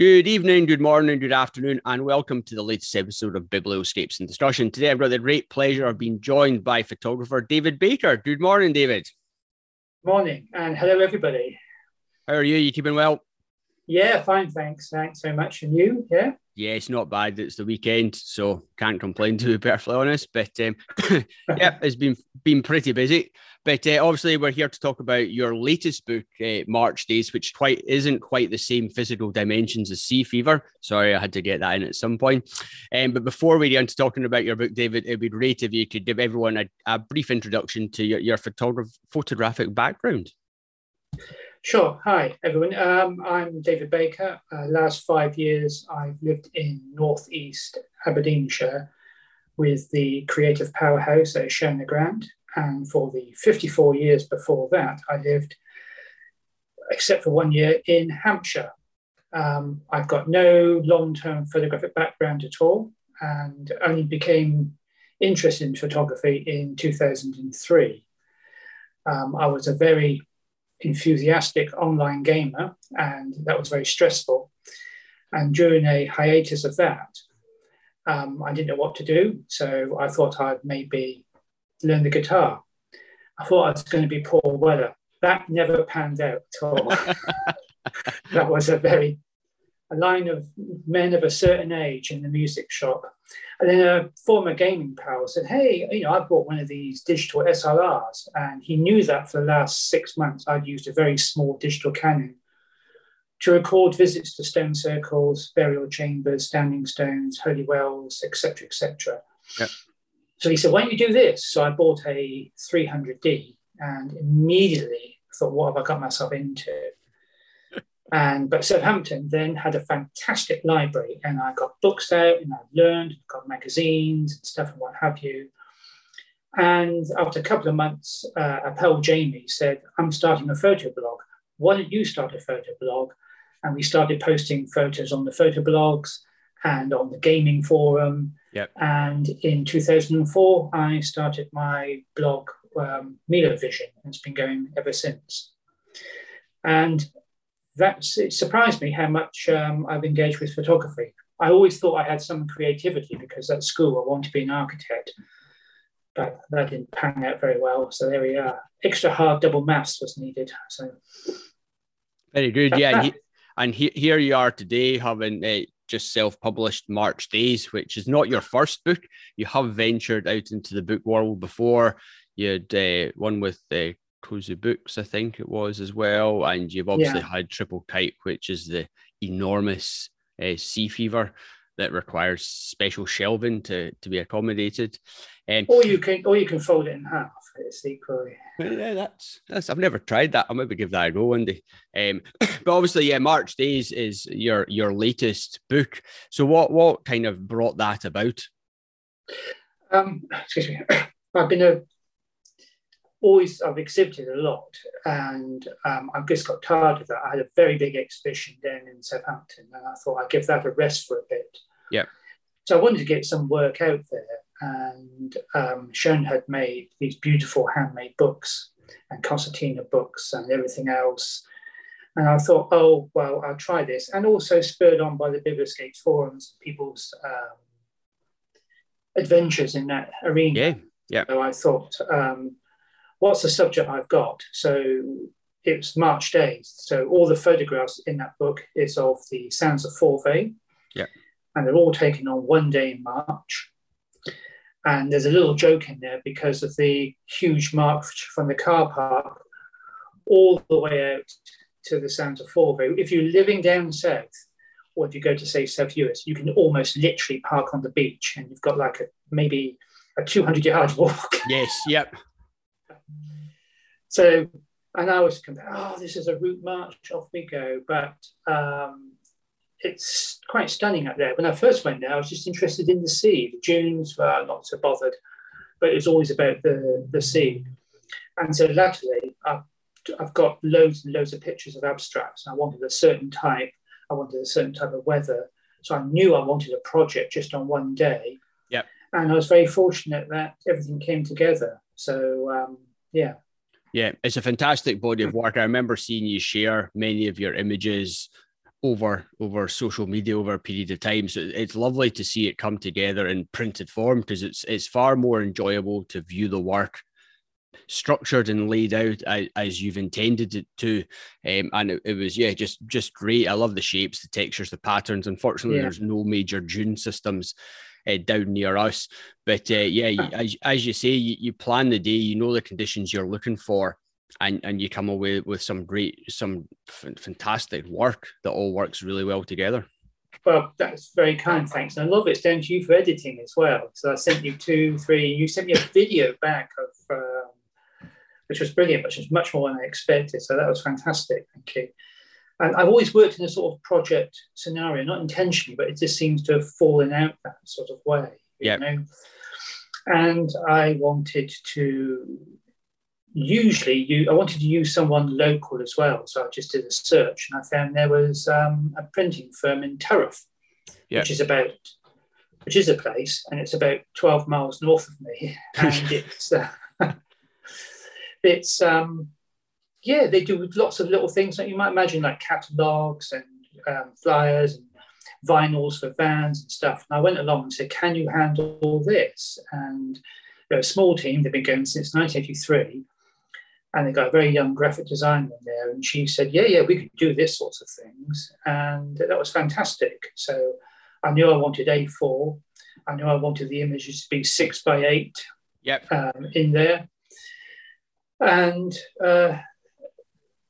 Good evening, good morning, good afternoon, and welcome to the latest episode of Biblioscapes and Discussion. Today, I've got the great pleasure of being joined by photographer David Baker. Good morning, David. Morning, and hello, everybody. How are you? You keeping well? Yeah, fine, thanks. Thanks so much. And you? Yeah? Yeah, it's not bad. It's the weekend, so can't complain to be perfectly honest. But um, yeah, it's been been pretty busy. But uh, obviously, we're here to talk about your latest book, uh, March Days, which quite isn't quite the same physical dimensions as Sea Fever. Sorry, I had to get that in at some point. Um, but before we get into talking about your book, David, it'd be great if you could give everyone a, a brief introduction to your, your photograph- photographic background. Sure. Hi, everyone. Um, I'm David Baker. Uh, last five years, I've lived in northeast Aberdeenshire with the creative powerhouse at Shona Grant. And for the 54 years before that, I lived, except for one year, in Hampshire. Um, I've got no long term photographic background at all and only became interested in photography in 2003. Um, I was a very enthusiastic online gamer, and that was very stressful. And during a hiatus of that, um, I didn't know what to do. So I thought I'd maybe learn the guitar. I thought I was going to be Paul Weller. That never panned out at all. that was a very a line of men of a certain age in the music shop. And then a former gaming pal said, Hey, you know, I bought one of these digital SLRs. And he knew that for the last six months, I'd used a very small digital Canon to record visits to stone circles, burial chambers, standing stones, holy wells, etc., etc. Yep. So he said, why don't you do this? So I bought a 300D and immediately thought, what have I got myself into? And but Southampton then had a fantastic library, and I got books out, and I learned, got magazines and stuff, and what have you. And after a couple of months, uh, a pal Jamie said, "I'm starting a photo blog. Why don't you start a photo blog?" And we started posting photos on the photo blogs and on the gaming forum. Yep. And in 2004, I started my blog, um, Milo Vision, and it's been going ever since. And that's it surprised me how much um, I've engaged with photography. I always thought I had some creativity because at school I wanted to be an architect, but that didn't pan out very well. So there we are. Extra hard double maths was needed. So very good, yeah. and, he, and he, here you are today, having uh, just self-published March Days, which is not your first book. You have ventured out into the book world before. You had uh, one with uh, Kozu Books, I think it was as well. And you've obviously yeah. had Triplekite, which is the enormous uh, sea fever that requires special shelving to, to be accommodated. Um, or you can or you can fold it in half. It's equally. Yeah, that's that's. I've never tried that. I'll maybe give that a go one day. Um, but obviously, yeah, March Days is your your latest book. So what what kind of brought that about? Um, excuse me. I've been a always I've exhibited a lot, and um, I've just got tired of that. I had a very big exhibition down in Southampton, and I thought I'd give that a rest for a bit. Yeah. So I wanted to get some work out there, and um, Sean had made these beautiful handmade books and concertina books and everything else. And I thought, oh well, I'll try this, and also spurred on by the Biblioscapes forums, people's um, adventures in that arena. Yeah, yeah. So I thought, um, what's the subject I've got? So it's March days. So all the photographs in that book is of the Sands of Forvie. Yeah. And they're all taken on one day in March. And there's a little joke in there because of the huge march from the car park all the way out to the Sands of Forvie. If you're living down south, or if you go to say South Uist, you can almost literally park on the beach and you've got like a maybe a 200 yard walk. Yes, yep. So, and I was comparing, oh, this is a route march, off we go. But um, it's quite stunning up there. When I first went there, I was just interested in the sea. The dunes were not so bothered, but it was always about the, the sea. And so latterly, I've, I've got loads and loads of pictures of abstracts. I wanted a certain type. I wanted a certain type of weather. So I knew I wanted a project just on one day. Yep. And I was very fortunate that everything came together. So um, yeah. Yeah, it's a fantastic body of work. I remember seeing you share many of your images over over social media over a period of time. So it's lovely to see it come together in printed form because it's it's far more enjoyable to view the work structured and laid out as, as you've intended it to. Um, and it, it, was yeah, just just great. I love the shapes, the textures, the patterns. Unfortunately, yeah. there's no major dune systems. Uh, down near us, but uh, yeah, as, as you say, you, you plan the day, you know the conditions you're looking for, and and you come away with some great, some f- fantastic work that all works really well together. Well, that's very kind, thanks. And I love it's down to you for editing as well. So I sent you two, three. You sent me a video back of, um, which was brilliant, which was much more than I expected. So that was fantastic. Thank you. And I've always worked in a sort of project scenario, not intentionally, but it just seems to have fallen out that sort of way. Yeah. And I wanted to usually you I wanted to use someone local as well. So I just did a search and I found there was um, a printing firm in Turriff, yeah. which is about which is a place and it's about 12 miles north of me. And it's uh, it's um yeah, they do lots of little things that you might imagine, like catalogs and um, flyers and vinyls for vans and stuff. And I went along and said, Can you handle all this? And they're a small team, they've been going since 1983 and they got a very young graphic designer in there and she said yeah yeah we could do this sorts of things. And that was fantastic. So i knew i wanted a4 i knew i wanted the images to be six by eight yep. um, in there. And uh,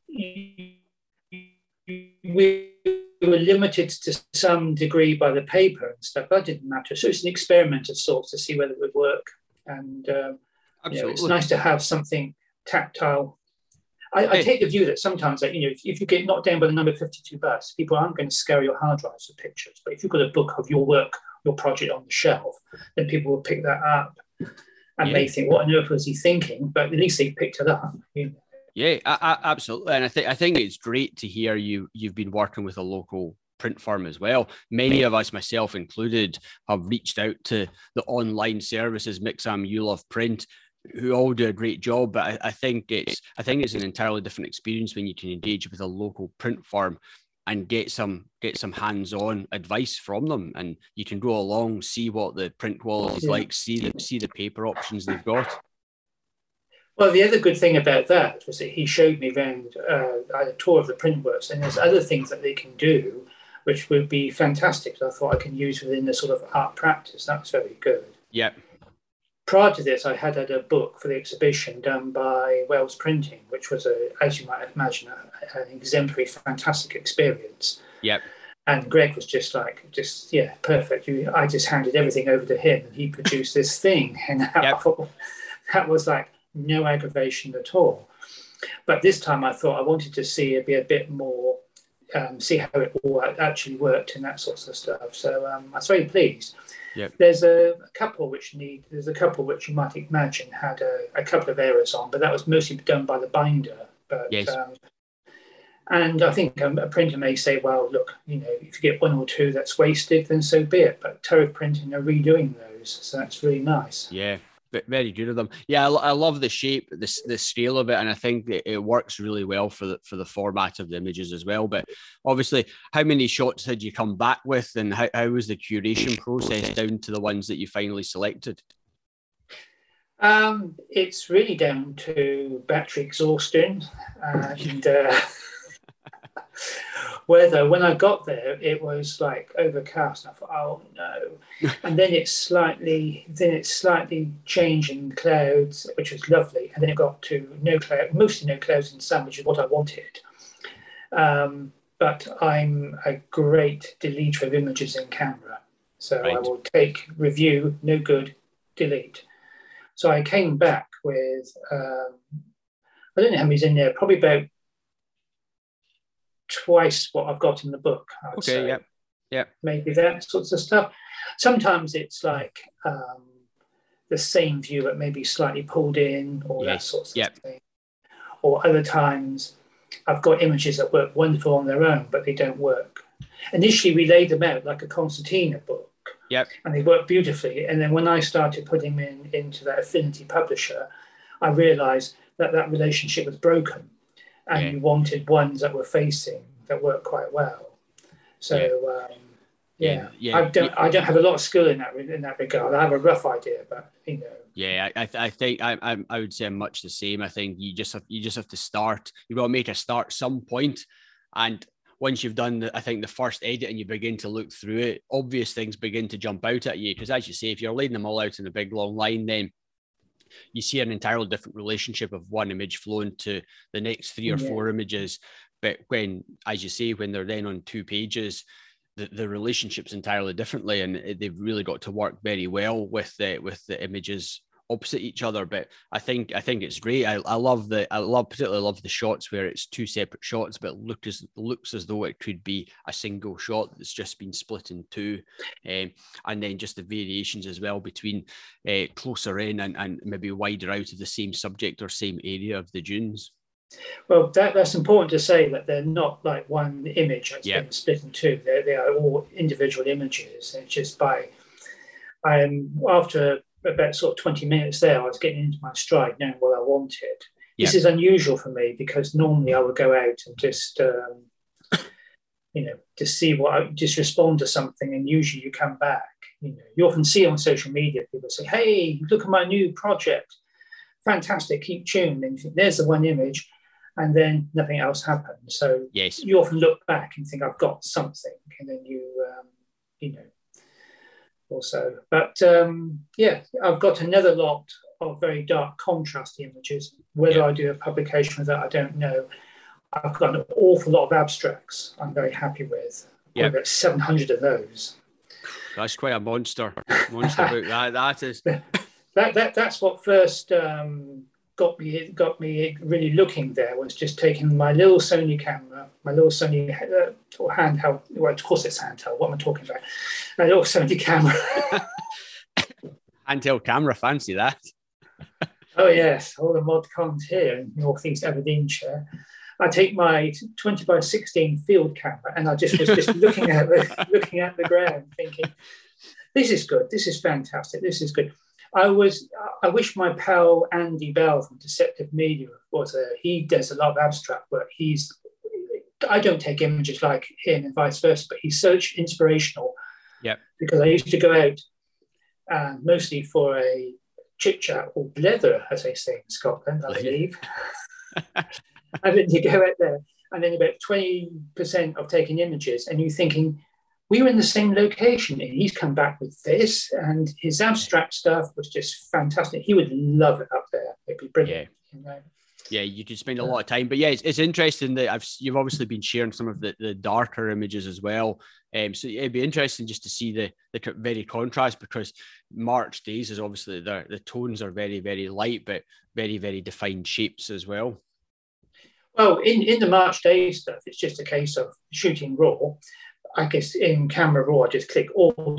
we were limited to some degree by the paper and stuff. That didn't matter. So it's an experiment of sorts to see whether it would work. And um, you know, it's nice to have something tactile. I, I, take the view that sometimes, that, you know, if, if, you get knocked down by the number 52 bus, people aren't going to scare your hard drives with pictures. But if you've got a book of your work, your project on the shelf, then people will pick that up and yeah. may think, what on earth was he thinking? But at least they picked it up. You know? Yeah, I, I, absolutely. And I think I think it's great to hear you you've been working with a local print firm as well. Many of us, myself included, have reached out to the online services Mixam You Love Print who all do a great job. But I, I, think it's I think it's an entirely different experience when you can engage with a local print firm and get some get some hands-on advice from them, and you can go along, see what the print quality is yeah. like, see the see the paper options they've got. Well, the other good thing about that was that he showed me around uh, a tour of the print works, and there's other things that they can do, which would be fantastic. So I thought I can use within the sort of art practice. That's very good. Yeah prior to this, I had had a book for the exhibition done by Wells Printing, which was, a, as you might imagine, a, an exemplary, fantastic experience. Yep. And Greg was just like, just yeah, perfect. You, I just handed everything over to him, and he produced this thing, and that, yep. that was like no aggravation at all. But this time, I thought I wanted to see it be a bit more, um, see how it all actually worked and that sorts of stuff. So um, I was very pleased. Yep. There's a, a, couple which need. There's a couple which you might imagine had a, a, couple of errors on, but that was mostly done by the binder. But yes. Um, and I think um, a printer may say, well, look, you know, if you get one or two that's wasted, then so be it. But Turriff Printing are redoing those, so that's really nice. Yeah, very good of them. Yeah, I, I love the shape, the, the scale of it, and I think it, it works really well for the for the format of the images as well. But obviously, how many shots had you come back with, and how, how was the curation process down to the ones that you finally selected? Um, it's really down to battery exhaustion and. Uh, weather. When I got there, it was like overcast. And I thought, oh no. and then it's slightly, then it's slightly changing clouds, which was lovely. And then it got to no cloud, mostly no clouds in sun, which is what I wanted. Um, but I'm a great deleter of images in camera. So right. I will take review, no good, delete. So I came back with, um, I don't know how many's in there, probably about twice what I've got in the book. okay, say. yeah, yeah, maybe that sorts of stuff. Sometimes it's like um, the same view, but maybe slightly pulled in, or yes. that sort of yep. thing. Or other times, I've got images that work wonderful on their own, but they don't work. Initially, we laid them out like a concertina book. Yep. And they work beautifully. And then when I started putting them in into that affinity publisher, I realized that that relationship was broken and yeah. you wanted ones that were facing that worked quite well. So um, yeah, yeah, I don't I don't have a lot of skill in that in that regard. I have a rough idea, but you know. Yeah, I, I think I, I I would say I'm much the same. I think you just have you just have to start. You've got to make a start some point, and once you've done, the, I think the first edit and you begin to look through it, obvious things begin to jump out at you. Because as you say, if you're laying them all out in a big long line, then you see an entirely different relationship of one image flowing to the next three or yeah. four images. But when, as you say, when they're then on two pages, the, the relationship's entirely differently, and they've really got to work very well with the with the images opposite each other. But I think I think it's great. I, I love the I love particularly love the shots where it's two separate shots, but look as looks as though it could be a single shot that's just been split in two, um, and then just the variations as well between uh, closer in and, and maybe wider out of the same subject or same area of the dunes. Well, that, that's important to say that they're not like one image that's yep. been split in two. They're, they are all individual images. It's just by, um, after about sort of 20 minutes there, I was getting into my stride, knowing what I wanted. Yep. This is unusual for me because normally I would go out and just, um, you know, just see what, I, just respond to something, and usually you come back. You know, you often see on social media people say, "Hey, look at my new project, fantastic, keep tuned." And think, there's the one image, and then nothing else happens. So yes. you often look back and think, "I've got something," and then you, um, you know, also. But um, yeah, I've got another lot of very dark contrast images. Whether yeah. I do a publication with that, I don't know. I've got an awful lot of abstracts I'm very happy with. Yeah. I've got 700 of those. That's quite a monster. Monster book. That, that is. that, that, that's what first um, got me got me really looking there was just taking my little Sony camera, my little Sony uh, handheld. Well, of course it's handheld. What am I talking about? My little Sony camera. handheld camera, fancy that. oh yes, all the mod cons here in Northeast Aberdeenshire. I take my 20 by 16 field camera and I just was just looking at the looking at the ground, thinking, this is good, this is fantastic, this is good. I was I wish my pal Andy Bell from Deceptive Media was a he does a lot of abstract work. He's I don't take images like him and vice versa, but he's so inspirational. Yeah. Because I used to go out uh, mostly for a chit chat or blether, as they say in Scotland, I believe. and then you go out there, and then about 20% of taking images, and you're thinking, we were in the same location. And he's come back with this and his abstract stuff was just fantastic. He would love it up there. It'd be brilliant yeah. You know? yeah you could spend a lot of time but yeah it's, it's interesting that I've you've obviously been sharing some of the, the darker images as well. Um, so it'd be interesting just to see the the very contrast because March days is obviously the the tones are very very light but very very defined shapes as well. Well in in the March days stuff it's just a case of shooting raw I guess in camera raw, I just click auto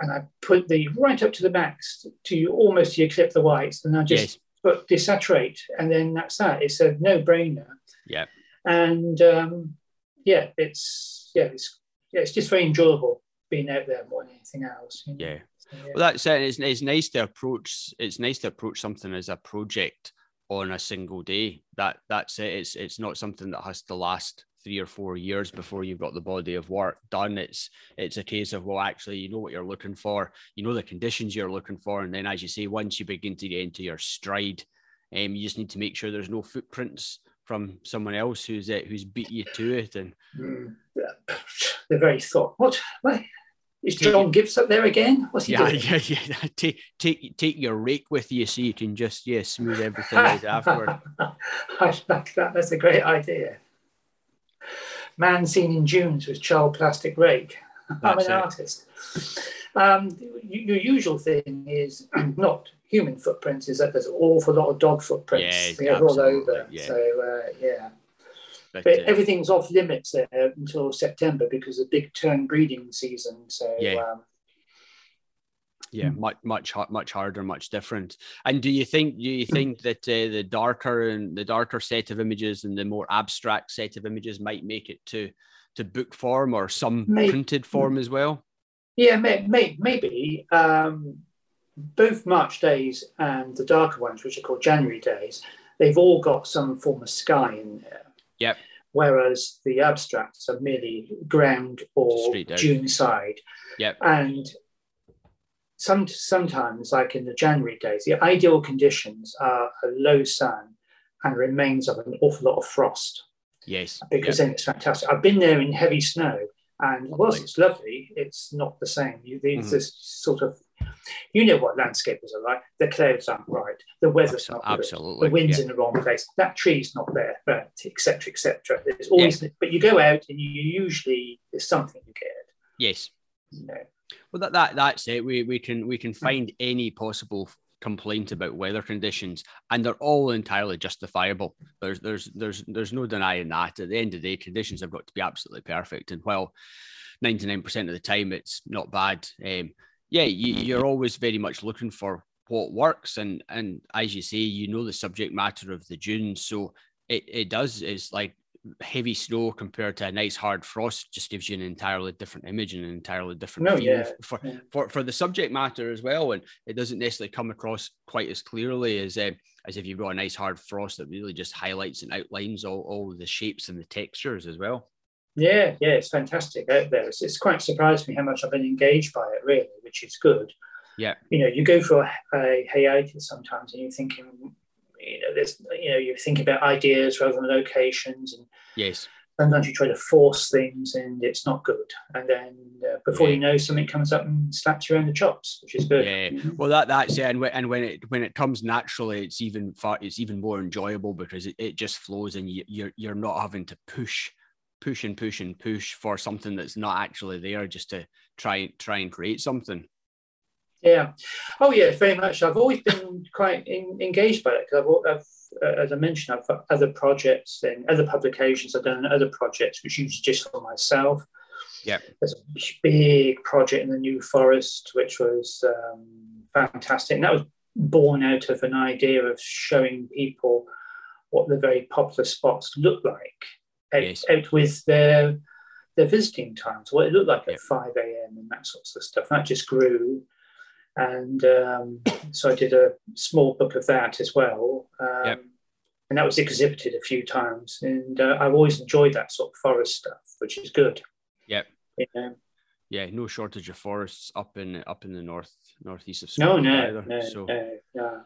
and I put the right up to the max to almost you clip the whites and I just yes. put desaturate and then that's that. It's a no brainer. Yeah. And um, yeah, it's yeah, it's yeah, it's just very enjoyable being out there more than anything else. You know? Yeah. So, yeah. Well, that's it. It's, it's nice to approach. It's nice to approach something as a project on a single day. That that's it. It's it's not something that has to last three or four years before you've got the body of work done. It's it's a case of well, actually, you know what you're looking for, you know the conditions you're looking for, and then as you say, once you begin to get into your stride, um, you just need to make sure there's no footprints from someone else who's uh, who's beat you to it. And mm, the very thought, what? Why? Is John Gibbs up there again? What's he yeah, doing? Yeah, yeah, Take take take your rake with you so you can just yeah smooth everything out afterward. I like that. That's a great idea. Man Seen in Dunes with Child Plastic Rake. That's I'm an it. artist. Um, your usual thing is not human footprints, is that there's an awful lot of dog footprints yeah, all over. Yeah. So, uh, yeah. But, but uh, everything's off limits there until September because of big tern breeding season. So, yeah. Um, yeah, hmm. much much much harder, much different. And do you think do you think that uh, the darker and the darker set of images and the more abstract set of images might make it to to book form or some maybe. printed form as well? Yeah, may, may, maybe. Um, both March days and the darker ones, which are called January days, they've all got some form of sky in there. Yep. whereas the abstracts are merely ground or dune side. Yep. And some sometimes, like in the January days, the ideal conditions are a low sun and remains of an awful lot of frost. Yes. Because yep. then it's fantastic. I've been there in heavy snow, and whilst it's lovely, it's not the same. You, there's mm-hmm. this sort of you know what landscapers are like. The clouds aren't right. The weather's not good. Absolutely. The wind's yeah. in the wrong place. That tree's not there, but etc. etc. There's always, but you go out and you usually there's something you get. Yes. You know. Well, that, that that's it. We we can we can find any possible complaint about weather conditions, and they're all entirely justifiable. There's there's there's there's no denying that. At the end of the day, conditions have got to be absolutely perfect, and while 99% of the time it's not bad. Um, yeah, you, you're always very much looking for what works, and and as you say, you know the subject matter of the dunes, so it it does. It's like heavy snow compared to a nice hard frost just gives you an entirely different image and an entirely different no, feel yeah, for, for for the subject matter as well and it doesn't necessarily come across quite as clearly as uh, as if you've got a nice hard frost that really just highlights and outlines all, all the shapes and the textures as well yeah, yeah, it's fantastic out there. It's, it's quite surprised me how much I've been engaged by it, really, which is good. Yeah. You know, you go for a, a hiatus sometimes and you're thinking, you know, there's, you know, you think about ideas rather than locations. And yes. Sometimes you try to force things and it's not good. And then uh, before yeah. you know, something comes up and slaps you around the chops, which is good. Yeah. Well, that that's it, And when, and when it when it comes naturally, it's even far it's even more enjoyable because it, it just flows and you, you're you're not having to push push and push and push for something that's not actually there just to try try and create something yeah oh yeah very much i've always been quite in, engaged by it because I've, I've uh, as i mentioned i've got other projects and other publications i've done other projects which usually just for myself yeah there's a big project in the new forest which was um, fantastic and that was born out of an idea of showing people what the very popular spots look like out, yes. out with their their visiting times, what it looked like at 5 a.m. and that sorts of stuff. That just grew. And um, so I did a small book of that as well. Um, yep. And that was exhibited a few times. And uh, I've always enjoyed that sort of forest stuff, which is good. Yep. Yeah. Yeah, no shortage of forests up in up in the north northeast of Scotland. No, no, either, no, so. no, no.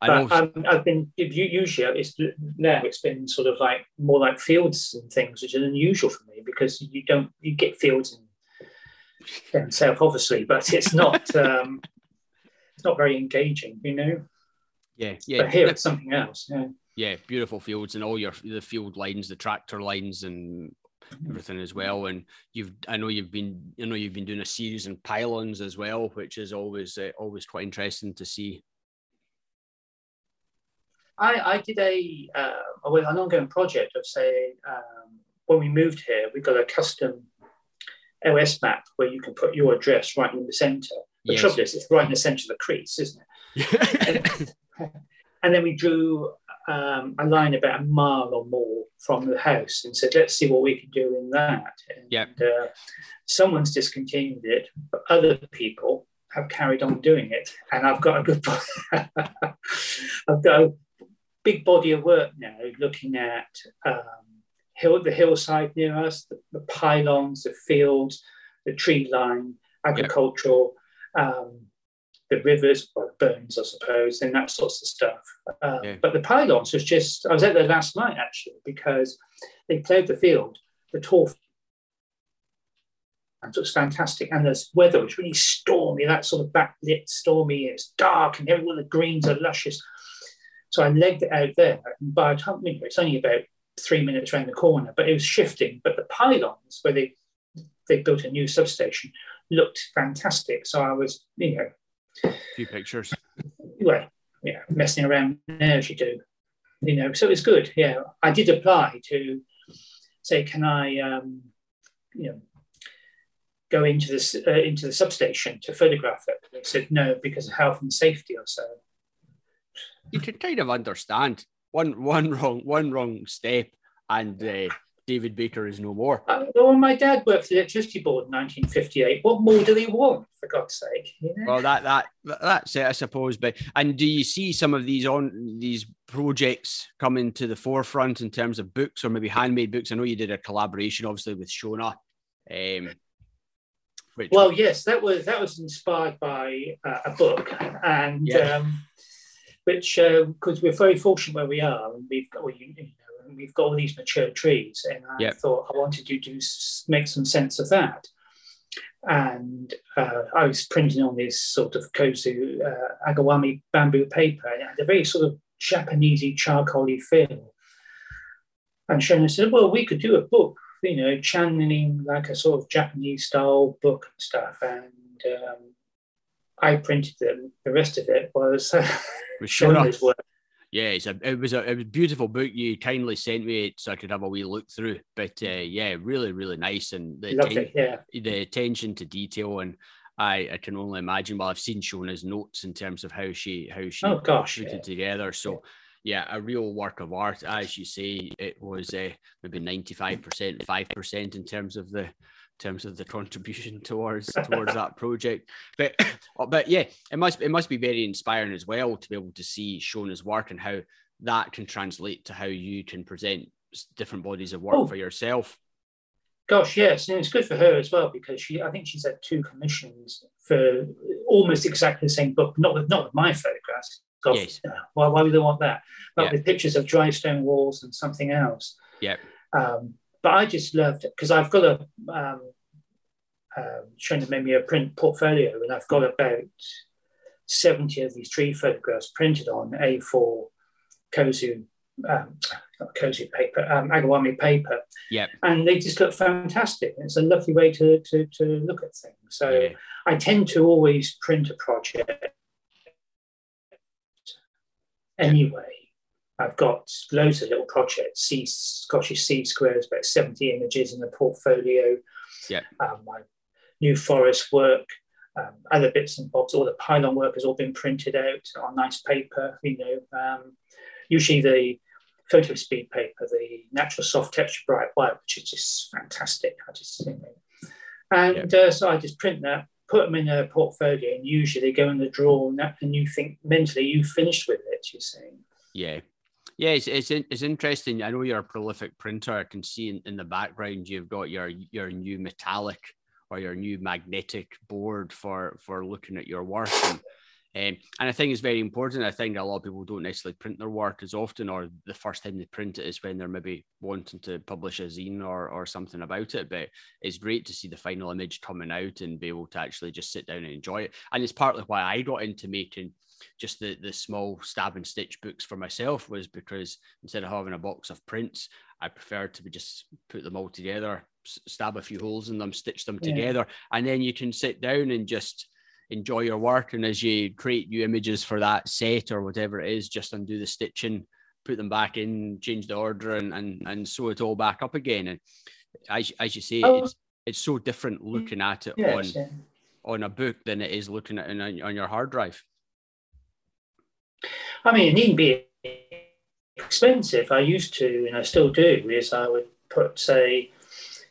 But I've been usually it's now it's been sort of like more like fields and things, which is unusual for me because you don't you get fields in down south obviously, but it's not um, it's not very engaging, you know. Yeah, yeah. But here it's something else. Yeah. Yeah, beautiful fields and all your the field lines, the tractor lines, and everything as well. And you've, I know you've been, you know, you've been doing a series in pylons as well, which is always, uh, always quite interesting to see. I, I did a uh, an ongoing project of say um, when we moved here, we got a custom OS map where you can put your address right in the centre. The yes. trouble is, it's right in the centre of the crease, isn't it? and, and, then we drew um, a line about a mile or more from the house and said, let's see what we can do in that. And yeah. uh, someone's discontinued it, but other people have carried on doing it. And I've got a good, I've got a big body of work now looking at um, hill, the hillside near us, the, the, pylons, the fields, the tree line, agricultural, yeah. um, the rivers, or burns, I suppose, and that sorts of stuff. Um, yeah. But the pylons was just, I was out there last night actually, because they played the field, the tall and it was fantastic. And the weather was really stormy, that sort of backlit, stormy. It's dark, and everyone the greens are luscious. So I legged it out there. And by the time, it's only about three minutes around the corner, but it was shifting. But the pylons where they they built a new substation looked fantastic. So I was, you know, a few pictures. Well, yeah, messing around there as you do, you know. So it's good. Yeah, I did apply to say, can I, um, you know, go into this uh, into the substation to photograph it? They said no because of health and safety or so you can kind of understand one one wrong one wrong step and uh, David Baker is no more. Uh, well, my dad worked for the electricity board in 1958. What more do he want, for God's sake? You know? Well, that that that's it, I suppose. But and do you see some of these on these projects coming to the forefront in terms of books or maybe handmade books? I know you did a collaboration, obviously, with Shona. Um, which... Well, yes, that was that was inspired by uh, a book, and yeah. um, which because uh, we're very fortunate where we are, and we've got well, you, you know, we've got all these mature trees, and I yep. thought I wanted to do make some sense of that. And uh, I was printing on this sort of kozu uh, agawami bamboo paper, and it had a very sort of Japanesey charcoaly feel. And Shona said, "Well, we could do a book you know, channeling like a sort of Japanese style book and stuff. And um, I printed them. The rest of it was uh, Shona's work. Yeah, it's a, it was a, it was a beautiful book. You kindly sent me so I could have a wee look through. But uh, yeah, really, really nice, and the Lovely, yeah. the attention to detail, and I, I can only imagine. Well, I've seen Shona's notes in terms of how she how she oh gosh put yeah. it together. So. Yeah a real work of art. As you say, it was uh, maybe 95%, 5% in terms of the terms of the contribution towards towards that project. But but yeah, it must it must be very inspiring as well to be able to see Shona's work and how that can translate to how you can present different bodies of work oh. for yourself. Gosh, yes, and it's good for her as well because she I think she's had two commissions for almost exactly the same book, not with not with my photographs, yes. why, why would they want that? But yeah. with pictures of dry stone walls and something else. Yeah. Um, but I just loved it because I've got a um, um, trying to make me a print portfolio, and I've got about 70 of these tree photographs printed on A4 Kozu, um, not Kozu paper, um, Agawami paper. Yeah. And they just look fantastic. It's a lovely way to, to, to look at things. So yeah. I tend to always print a project anyway. I've got loads of little projects, C, Scottish Seed Squares, about 70 images in the portfolio. Yeah. Um, my New Forest work, um, other bits and bobs, all the pylon work has all been printed out on nice paper, you know. Um, usually the photo speed paper, the natural soft texture bright white, which is just fantastic. I just, you know. And yeah. uh, so I just print that, put them in a portfolio, and usually they go in the drawer, and, that, and you think mentally you've finished with it. You see. Yeah. Yeah, it's, it's it's interesting. I know you're a prolific printer. I can see in, in the background you've got your your new metallic or your new magnetic board for for looking at your work. And um, and I think it's very important. I think a lot of people don't necessarily print their work as often, or the first time they print it is when they're maybe wanting to publish a zine or, or something about it. But it's great to see the final image coming out and be able to actually just sit down and enjoy it. And it's partly why I got into making just the, the small stab and stitch books for myself was because instead of having a box of prints, I preferred to be just put them all together, stab a few holes in them, stitch them yeah. together, and then you can sit down and just enjoy your work. And as you create new images for that set or whatever it is, just undo the stitching, put them back in, change the order, and and and sew it all back up again. And as as you say, oh. it's it's so different looking at it yes, on on a book than it is looking at on, on your hard drive. I mean, it needn't be expensive. I used to, and I still do, is I would put, say,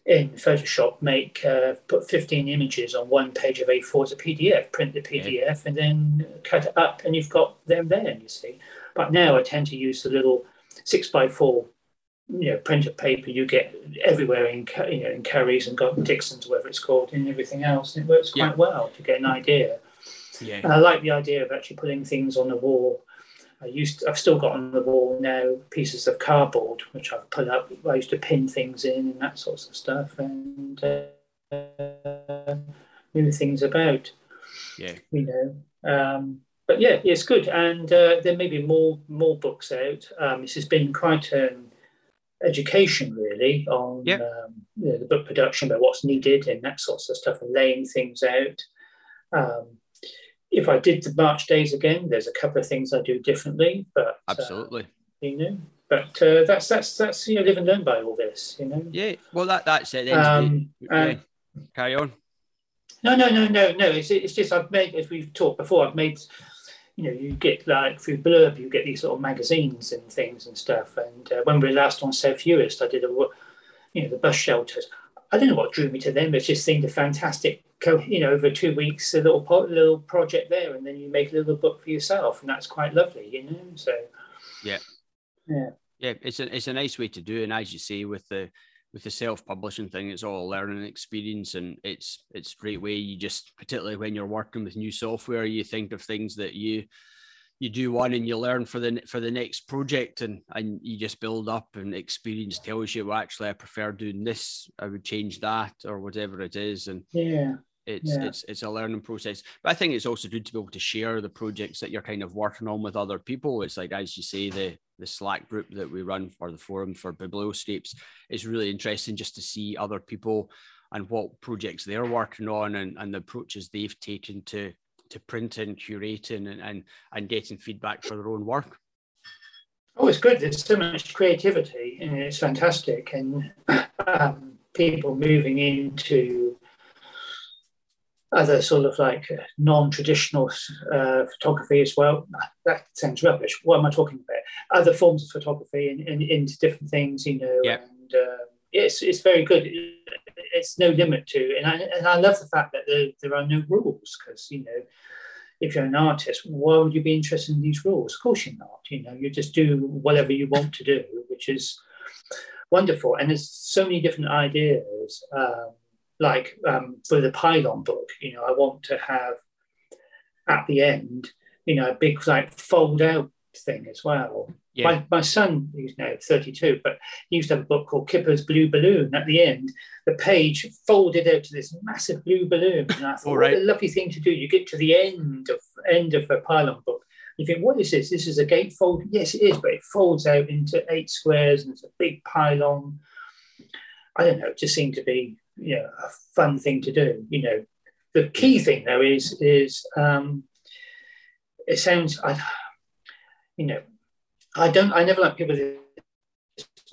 in Photoshop, make uh, put 15 images on one page of A4 as a PDF, print the PDF, yeah. and then cut it up, and you've got them there. You see, but now I tend to use the little six by four, you know, printed paper you get everywhere in you know in Currys and got Dixon's, whatever it's called, and everything else, and it works quite yeah. well to get an idea. Yeah. And I like the idea of actually putting things on the wall I used to, I've still got on the wall now pieces of cardboard which I've put up. I used to pin things in and that sorts of stuff and uh, move things about. Yeah, you know. Um, but yeah, it's good, and uh, there may be more more books out. Um, this has been quite an education, really, on yeah. um, you know, the book production, about what's needed and that sorts of stuff, and laying things out. Um, if I did the March days again, there's a couple of things I do differently, but uh, absolutely, uh, you know. But uh, that's that's that's you know live and learn by all this, you know. Yeah, well that that's it. Um, yeah. Carry on. No, no, no, no, no. It's it's just I've made as we've talked before. I've made you know you get like through Blurb you get these sort of magazines and things and stuff. And uh, when we were last on South Uist, I did a you know, the bus shelters. I don't know what drew me to them. It just seemed a fantastic, you know, over two weeks, a little little project there, and then you make a little book for yourself, and that's quite lovely, you know. So, yeah, yeah, yeah. It's a it's a nice way to do, it. and as you say, with the with the self-publishing thing, it's all a learning experience, and it's it's a great way. You just, particularly when you're working with new software, you think of things that you you do one and you learn for the for the next project and and you just build up and experience tells you well actually I prefer doing this. I would change that or whatever it is and yeah. it's yeah. it's it's a learning process. But I think it's also good to be able to share the projects that you're kind of working on with other people. It's like as you say the the Slack group that we run for the forum for Biblioscapes it's really interesting just to see other people and what projects they're working on and, and the approaches they've taken to to printing, curating, and, and, and getting feedback for their own work? Oh, it's good. There's so much creativity, and it's fantastic. And um, people moving into other sort of like non-traditional uh, photography as well. That sounds rubbish. What am I talking about? Other forms of photography and, and into different things, you know. Yeah. And uh, it's it's very good. It's no limit to, and I and I love the fact that there, there are no rules because you know if you're an artist, why would you be interested in these rules? Of course you're not. You know, you just do whatever you want to do, which is wonderful. And there's so many different ideas. Um, like um, for the pylon book, you know, I want to have at the end, you know, a big like fold out thing as well. Yeah. My, my son, who's now 32, but he used to have a book called Kipper's Blue Balloon. At the end, the page folded out to this massive blue balloon. And I thought, right. what a lovely thing to do. You get to the end of end of a pylon book. You think, what is this? This is a gatefold? Yes, it is, but it folds out into eight squares and it's a big pylon. I don't know, it just seemed to be you know, a fun thing to do. You know, the key thing though is is um, it sounds I you know I don't. I never like people to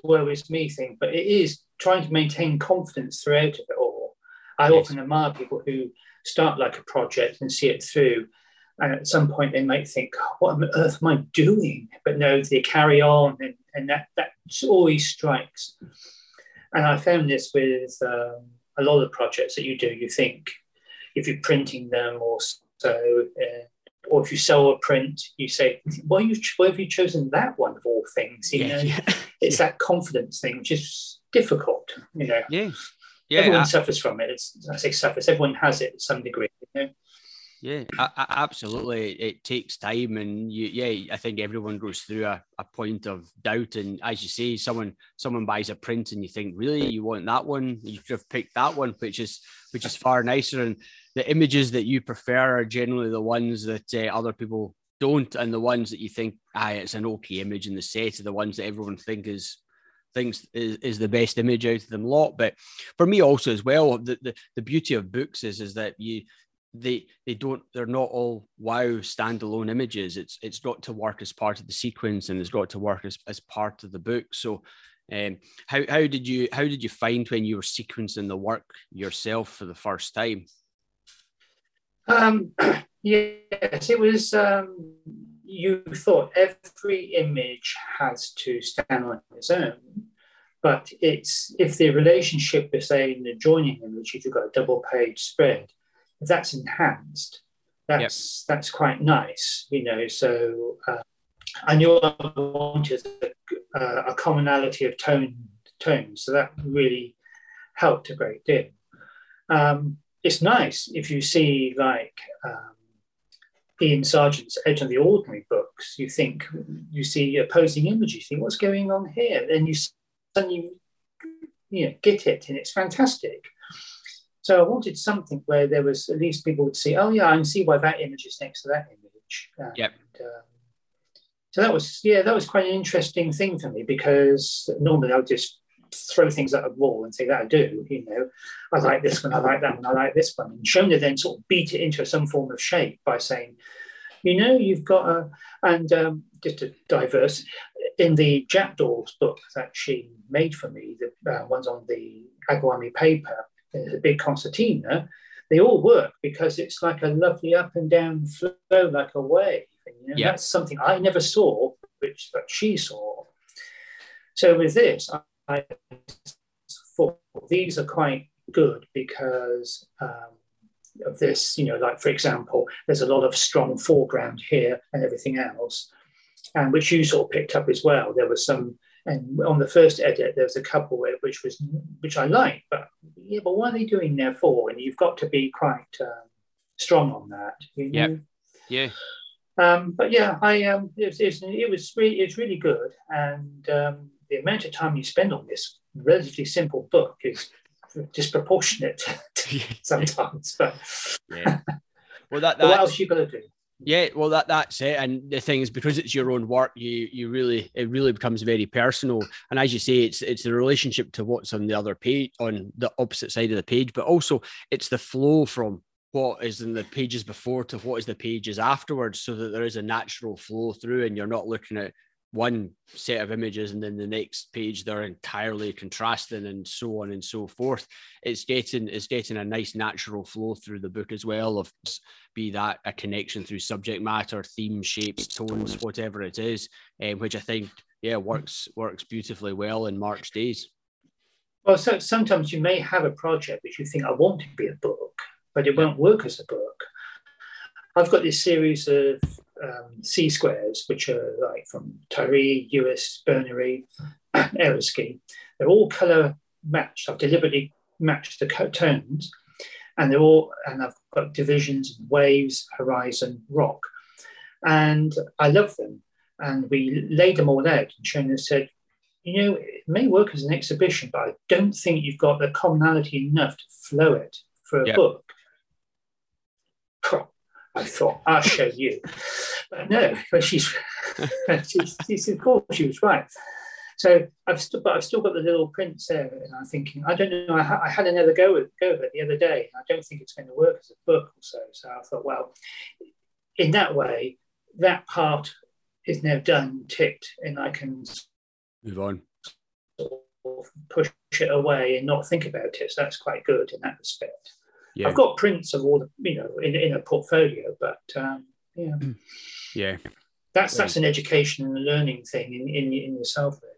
woe is me thing, but it is trying to maintain confidence throughout it all. I yes. often admire people who start like a project and see it through, and at some point they might think, "What on earth am I doing?" But no, they carry on, and, and that that always strikes. And I found this with um, a lot of projects that you do. You think if you're printing them or so, uh, or if you sell a print, you say, why, you, why have you chosen that one of all things? You yeah, know, yeah. it's yeah. that confidence thing, which is difficult, you know. Yeah. Yeah, everyone I, suffers from it. It's, I say suffers. Everyone has it to some degree. You know? Yeah, I, I, absolutely. It takes time, and you, yeah, I think everyone goes through a, a point of doubt. And as you say, someone someone buys a print, and you think, really, you want that one? You could have picked that one, which is which is far nicer. And the images that you prefer are generally the ones that uh, other people don't, and the ones that you think, ah, it's an okay image in the set are the ones that everyone think is thinks is, is the best image out of them lot. But for me also as well, the, the, the beauty of books is is that you they they don't they're not all wow standalone images. It's it's got to work as part of the sequence and it's got to work as, as part of the book. So um, how, how did you how did you find when you were sequencing the work yourself for the first time? Um, yes, it was. Um, you thought every image has to stand on its own, but it's if the relationship is say in the joining image, if you've got a double page spread, if that's enhanced, that's yep. that's quite nice, you know. So uh, I knew I wanted a, uh, a commonality of tone tone, so that really helped a great deal. Um, it's nice if you see like um, Ian Sargent's Edge of the Ordinary books, you think you see opposing images, you think what's going on here? Then you suddenly you know, get it, and it's fantastic. So I wanted something where there was at least people would see, oh yeah, I can see why that image is next to that image. And, yep. Um, so that was yeah, that was quite an interesting thing for me because normally I would just throw things at a wall and say that I do. You know, I like this one, I like that one, I like this one. And Shona then sort of beat it into some form of shape by saying, you know, you've got a and um, just to diverse in the Jackdaws book that she made for me, the uh, ones on the Agawami paper, the big concertina, they all work because it's like a lovely up and down flow, like a wave. And, you know, yeah. That's something I never saw, which that she saw. So with this, These are quite good because um, of this, you know, like for example, there's a lot of strong foreground here and everything else, and which you sort of picked up as well. There was some, and on the first edit, there was a couple which was which I liked, but yeah, but what are they doing there for? And you've got to be quite um, strong on that. You know? Yeah. Um, but yeah, I um, it, was, it was really it's really good, and um, the amount of time you spend on this relatively simple book is disproportionate sometimes. But yeah, well, that what else you to do? Yeah, well, that that's it. And the thing is, because it's your own work, you you really it really becomes very personal. And as you say, it's it's the relationship to what's on the other page, on the opposite side of the page, but also it's the flow from what is in the pages before to what is the pages afterwards, so that there is a natural flow through, and you're not looking at one set of images and then the next page they're entirely contrasting and so on and so forth. It's getting it's getting a nice natural flow through the book as well of be that a connection through subject matter theme shapes tones whatever it is um, which i think yeah works works beautifully well in march days. Well so sometimes you may have a project which you think i want to be a book but it won't work as a book. I've got this series of um, C squares, which are like from Tiree, Uist, Berneray, Eriskay. They're all color matched. I've deliberately matched the tones, and they're all, and I've got divisions, waves, horizon, rock, and I love them. And we laid them all out, and Shona said, you know, it may work as an exhibition, but I don't think you've got the commonality enough to flow it for a yep. book. I thought, I'll show you. But no, but she's, she's, she's, of course, she was right. So I've still, but I've still got the little prints there, and I'm thinking, I don't know. I, ha- I had another go with go with it the other day. I don't think it's going to work as a book or so. So I thought, well, in that way, that part is now done, ticked, and I can move on, push it away, and not think about it. So that's quite good in that respect. Yeah. I've got prints of all the, you know, in, in a portfolio, but um, yeah, yeah, that's that's an education and a learning thing in in, in yourself. Really.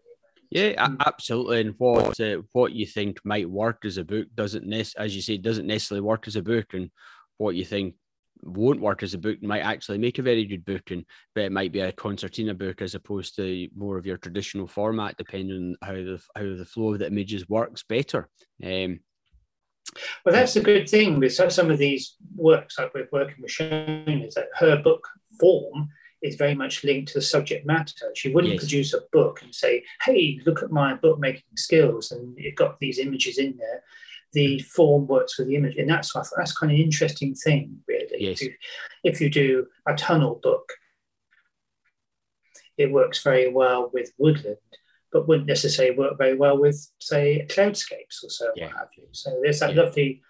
Yeah, absolutely. And what uh, what you think might work as a book doesn't necessarily, as you say, doesn't necessarily work as a book, and what you think won't work as a book might actually make a very good book, and but it might be a concertina book as opposed to more of your traditional format, depending on how the how the flow of the images works better. Um, well, that's a good thing with some of these works, like we're working with Shona, is that her book form is very much linked to the subject matter. She wouldn't yes. produce a book and say, hey, look at my bookmaking skills, and it got these images in there. The mm. form works with the image. And that's, that's kind of an interesting thing, really. Yes. If, you, if you do a tunnel book, it works very well with woodland but wouldn't necessarily work very well with, say, cloudscapes or so, yeah. what have you. So there's that yeah. lovely.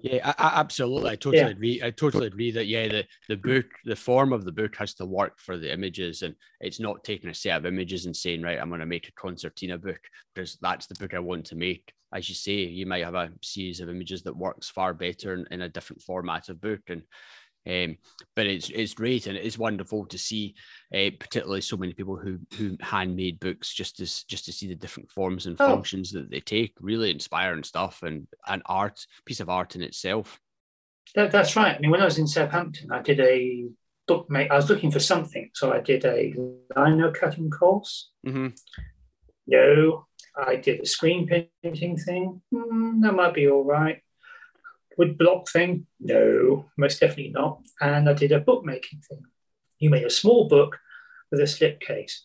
Yeah, I, I, absolutely. I totally yeah. agree. I totally agree that yeah, the the book, the form of the book has to work for the images, and it's not taking a set of images and saying, right, I'm going to make a concertina book because that's the book I want to make. As you say, you might have a series of images that works far better in, in a different format of book, and um, but it's it's great and it is wonderful to see, uh, particularly so many people who who handmade books just to just to see the different forms and oh. functions that they take. Really inspiring stuff and an art piece of art in itself. That, that's right. I mean, when I was in Southampton, I did a book. I was looking for something, so I did a lino cutting course. Mm-hmm. No, I did a screen painting thing. Mm, that might be all right wood block thing? No, most definitely not. And I did a bookmaking thing. You made a small book with a slipcase.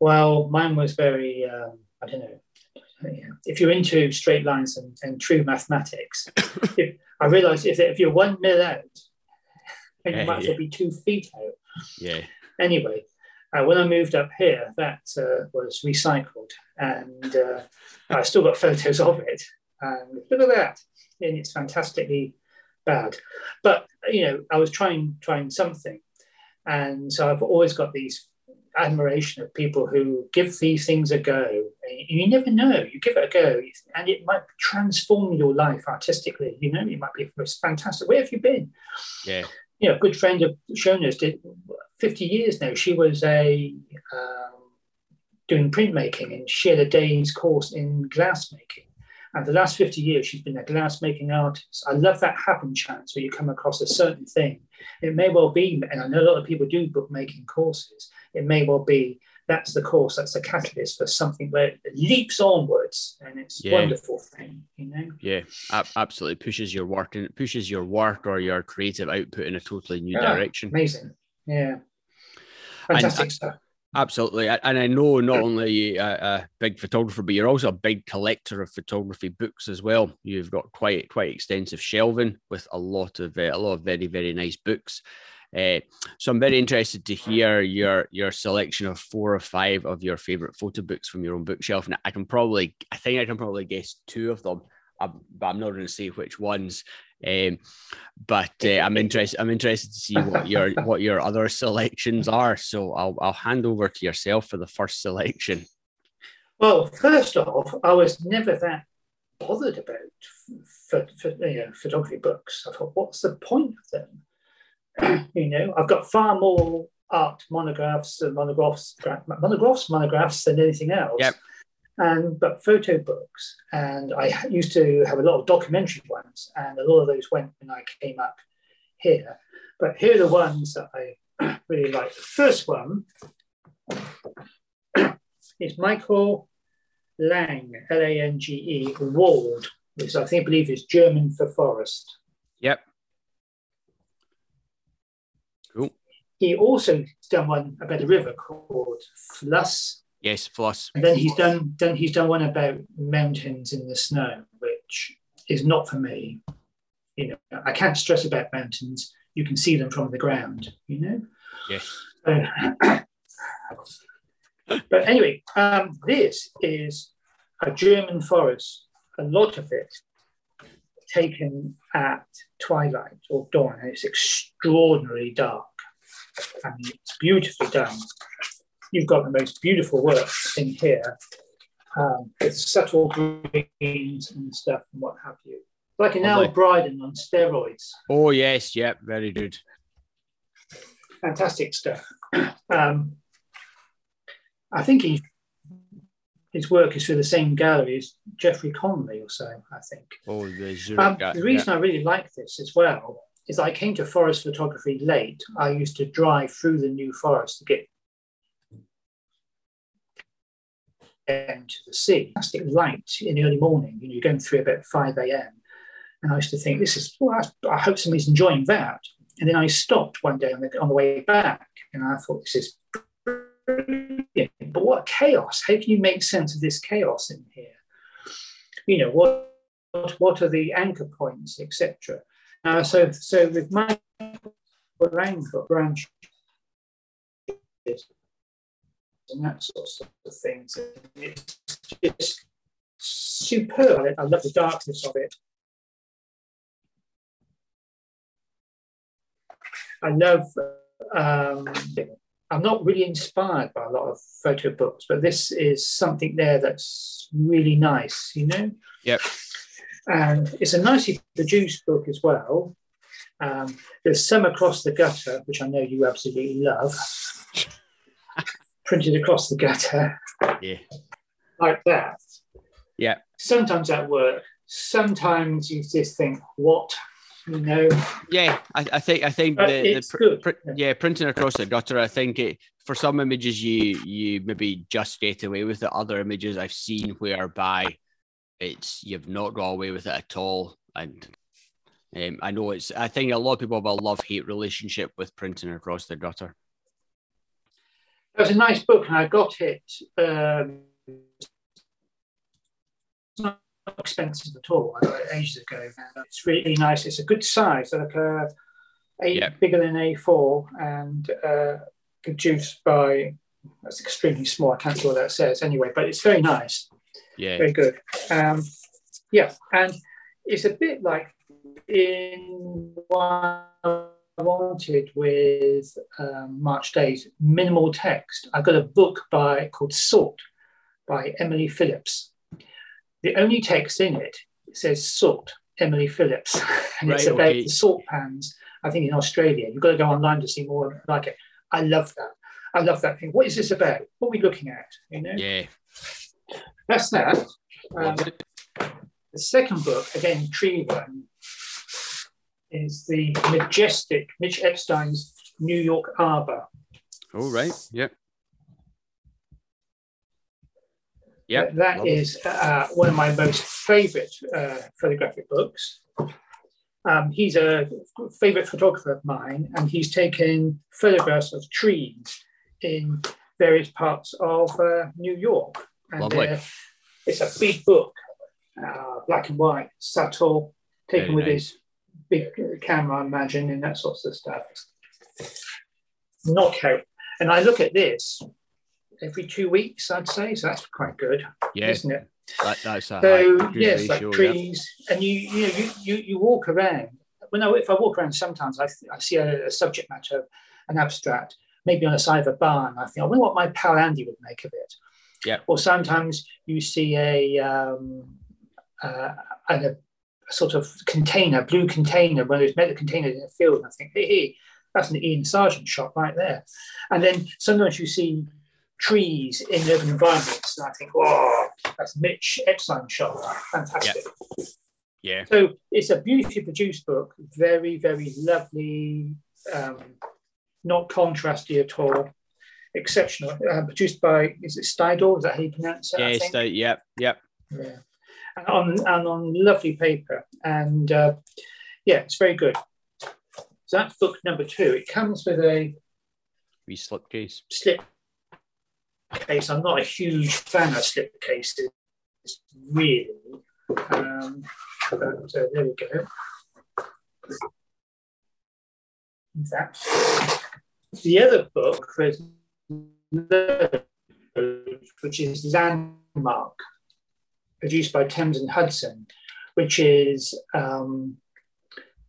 Well, mine was very, um, I don't know, if you're into straight lines and, and true mathematics, if, I realized if, if you're one mil out, then you might as well be two feet out. Yeah. Anyway, uh, when I moved up here, that uh, was recycled, and uh, I still got photos of it. And look at that and it's fantastically bad. But you know, I was trying trying something, and so I've always got these admiration of people who give these things a go. You never know. You give it a go, and it might transform your life artistically. You know, it might be most fantastic. Where have you been? Yeah. You know, a good friend of Shona's did 50 years now. She was a um, doing printmaking and she had a day's course in glassmaking. And the last 50 years, she's been a glassmaking artist. I love that happen chance where you come across a certain thing. It may well be, and I know a lot of people do bookmaking courses, it may well be that's the course, that's the catalyst for something where it leaps onwards and it's yeah. a wonderful thing, you know? Yeah, absolutely. Pushes your work and it pushes your work or your creative output in a totally new yeah, direction. Amazing. Yeah. Fantastic and, stuff. Absolutely, and I know not only a, a, big photographer, but you're also a big collector of photography books as well. You've got quite quite extensive shelving with a lot of uh, a lot of very very nice books. Uh, so I'm very interested to hear your your selection of four or five of your favorite photo books from your own bookshelf. And I can probably, I think I can probably guess two of them, uh, but I'm not going to say which ones. Um, but uh, I'm interested. I'm interested to see what your what your other selections are. So I'll I'll hand over to yourself for the first selection. Well, first off, I was never that bothered about for, for, you know, photography books. I thought, what's the point of them? you know, I've got far more art monographs and monographs, monographs, monographs than anything else. Yep and but photo books. And I used to have a lot of documentary ones, and a lot of those went when I came up here. But here are the ones that I really like. The first one is Michael Lange, L A N G E, Wald, which I think I believe is German for forest. Yep. Cool. He also done one about a river called Fluss Yes, Floss. And then he's done then he's done one about mountains in the snow, which is not for me. You know, I can't stress about mountains. You can see them from the ground, you know? Yes. Uh, but anyway, um, this is a German forest, a lot of it taken at twilight or dawn, and it's extraordinarily dark. I mean, it's beautifully done you've got the most beautiful work in here um, with subtle greens and stuff and what have you. Like an Al Bryden on steroids. Oh, yes. Yep. Very good. Fantastic stuff. Um, I think he, his work is through the same gallery as Jeffrey Conley or so, I think. Oh, the, Zurich, um, the reason yeah. I really like this as well is I came to forest photography late. I used to drive through the New Forest to get to the sea. Fantastic light in the early morning. You know, you're going through about 5 a.m. And I used to think, this is, well, I, I hope somebody's enjoying that. And then I stopped one day on the, on the way back and I thought, this is brilliant. But what chaos. How can you make sense of this chaos in here? You know, what, what, what are the anchor points, etc. Uh, so, so with my branch and that sort of things. It's just superb. I love the darkness of it. I love. Um, I'm not really inspired by a lot of photo books, but this is something there that's really nice, you know. Yep. And it's a nicely produced book as well. Um, there's some across the gutter, which I know you absolutely love printed across the gutter. Yeah. Like that. Yeah. Sometimes that works. Sometimes you just think, what? You know. Yeah, I, I think I think but the, the pr-. Pr- yeah, printing across the gutter. I think it for some images you you maybe just get away with it. Other images I've seen whereby it's you've not got away with it at all. And um, I know it's. I think a lot of people have a love hate relationship with printing across the gutter. It was a nice book, and I got it. Um, not expensive at all. I got it ages ago. It's really nice. It's a good size, like a, yeah. bigger than A4, and uh, produced by. That's extremely small. I can't see what that says anyway, but it's very nice. Yeah, very good. Um, yeah, and it's a bit like in one wanted with um, March Days minimal text. I got a book by called Salt by Emily Phillips. The only text in it, it says Salt, Emily Phillips, and right, it's about okay. the salt pans. I think in Australia, you've got to go online to see more like it. I love that. I love that thing. What is this about? What are we looking at? You know? Yeah. That's that. Um, the second book, again, Tree Run, is the majestic Mitch Epstein's New York Arbor. All right. Yep. Yep. That love is uh, one of my most favorite uh, photographic books. Um, he's a favorite photographer of mine, and he's taken photographs of trees in various parts of uh, New York. And Lovely. uh, it's a big book, uh, black and white, subtle, taken Very with nice. his big camera, I imagine, and that sorts of stuff. Knockout. And I look at this every two weeks, I'd say, so that's quite good, Yeah, isn't it? that, that's a So yes, like yeah. trees, and you you know you you, you walk around. When I if I walk around, sometimes I, I see a, a subject matter, an abstract, maybe on the side of a barn. I think I wonder what my pal Andy would make of it. Yeah. Or sometimes you see a um, uh, a, a sort of container, blue container, one of those metal containers in a field, and I think, hey, hey, that's an Ian Sargent shot right there. And then sometimes you see trees in urban environments, and I think, oh, that's Mitch Epstein shot. Fantastic. Yeah. So it's a beautifully produced book, very, very lovely, um, not contrasty at all, exceptional. Uh, produced by, is it Steidl? Is that how you pronounce it? Yeah, so, yep, yep. Yeah. On, and on lovely paper. And uh, yeah, it's very good. So that's book number two. It comes with a Wee slipcase. slip case. I'm not a huge fan of slip cases, really. Um, but uh, there we go. That. The other book, was which is Landmark, produced by Thames and Hudson, which is um,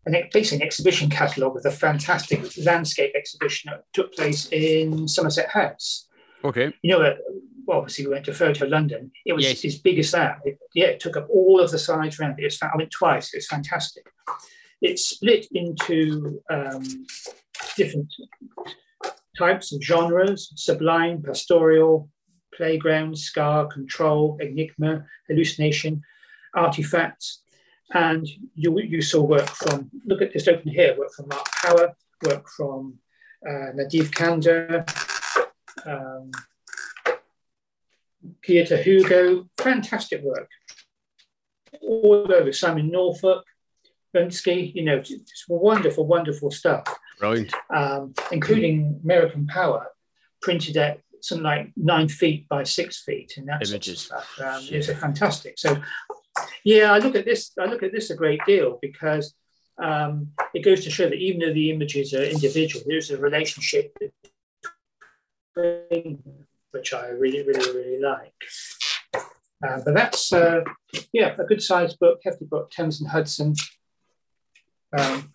an, basically an exhibition catalogue with a fantastic landscape exhibition that took place in Somerset House. Okay. You know, uh, well, obviously we went to Photo London. It was Yes. as big as that. It, yeah, it took up all of the sides around it. It was fa- I went twice. It was fantastic. It's split into um, different types and genres: sublime, pastoral, playground, scar, control, enigma, hallucination, artifacts. And you, you saw work from, look at this open here, work from Mark Power, work from uh, Nadav Kander, um, Pieter Hugo, fantastic work. All over Simon Norfolk, Bunsky, you know, just wonderful, wonderful stuff Right. um, including American Power, printed at something like nine feet by six feet, and that Images. sort of stuff. Um, It's a fantastic. So, yeah, I look at this. I look at this a great deal because um, it goes to show that even though the images are individual, there's a relationship between which I really, really, really like. Uh, but that's uh, yeah, a good sized book, hefty book, Thames and Hudson. Um,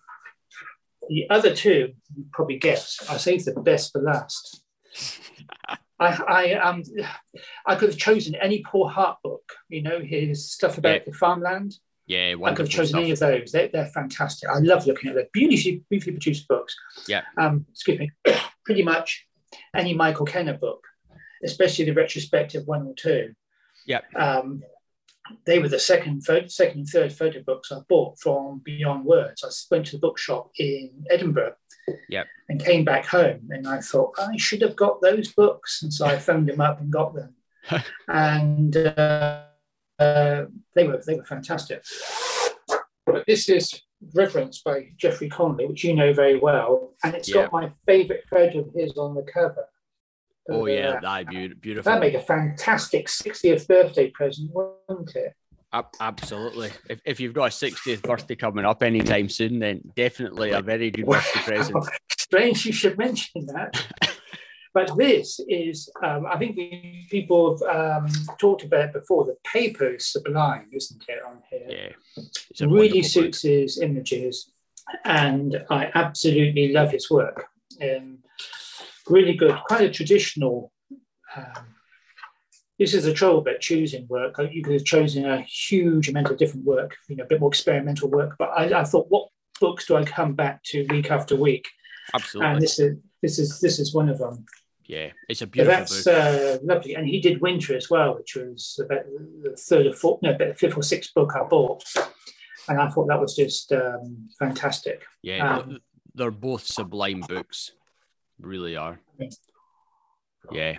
the other two, you probably guess, I saved the best for last. I, I um I could have chosen any Paul Hart book, you know, his stuff about Yeah. the farmland. Yeah, I could have chosen stuff. any of those. They're, they're fantastic. I love looking at them. Beautifully, beautifully produced books. Yeah. Um, excuse me. Pretty much any Michael Kenna book, especially the retrospective one or two. Yeah. Um, they were the second, photo, second, and third photo books I bought from Beyond Words. I went to the bookshop in Edinburgh. Yep. And came back home, and I thought I should have got those books, and so I phoned them up and got them. and uh, uh, they were they were fantastic. But this is Reverence by Jeffrey Conley, which you know very well, and it's Yeah. got my favourite photo of his on the cover. Oh Uh, yeah, that'd be beautiful. that made a fantastic 60th birthday present, wouldn't it? Absolutely. If, if you've got a 60th birthday coming up anytime soon, then definitely a very good birthday present. Strange you should mention that. but this is, um, I think we, people have um, talked about it before. The paper is sublime, isn't it, on here? Yeah. It's really wonderful book. suits his images, and I absolutely love his work. Um, really good, quite a traditional. Um, this is the trouble about choosing work. You could have chosen a huge amount of different work, you know, a bit more experimental work. But I, I thought, what books do I come back to week after week? Absolutely. And this is this is this is one of them. Yeah, it's a beautiful book. that's uh, lovely. And he did Winter as well, which was about the third or fourth, no, about the fifth or sixth book I bought. And I thought that was just um, fantastic. Yeah, um, they're both sublime books, really are. Yeah.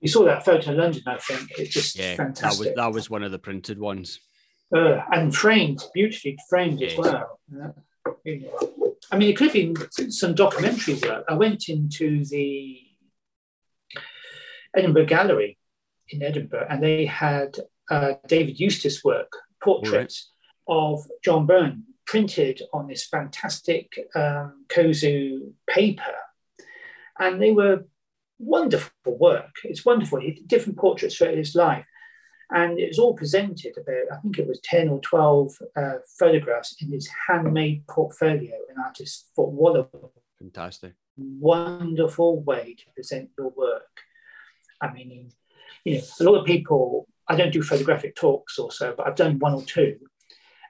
You saw that photo in London, I think. It's just yeah, fantastic. That was, that was one of the printed ones. Uh, and framed, beautifully framed yes. as well. Yeah. I mean, it could have been some documentary work. I went into the Edinburgh Gallery in Edinburgh, and they had uh, David Eustace work, portraits right. of John Byrne, printed on this fantastic um, Kozu paper. And they were wonderful work. It's wonderful. He did different portraits throughout his life. And it was all presented about, I think it was 10 or 12 uh, photographs in his handmade portfolio. And I just thought, what a fantastic, wonderful way to present your work. I mean, you know, a lot of people, I don't do photographic talks or so, but I've done one or two.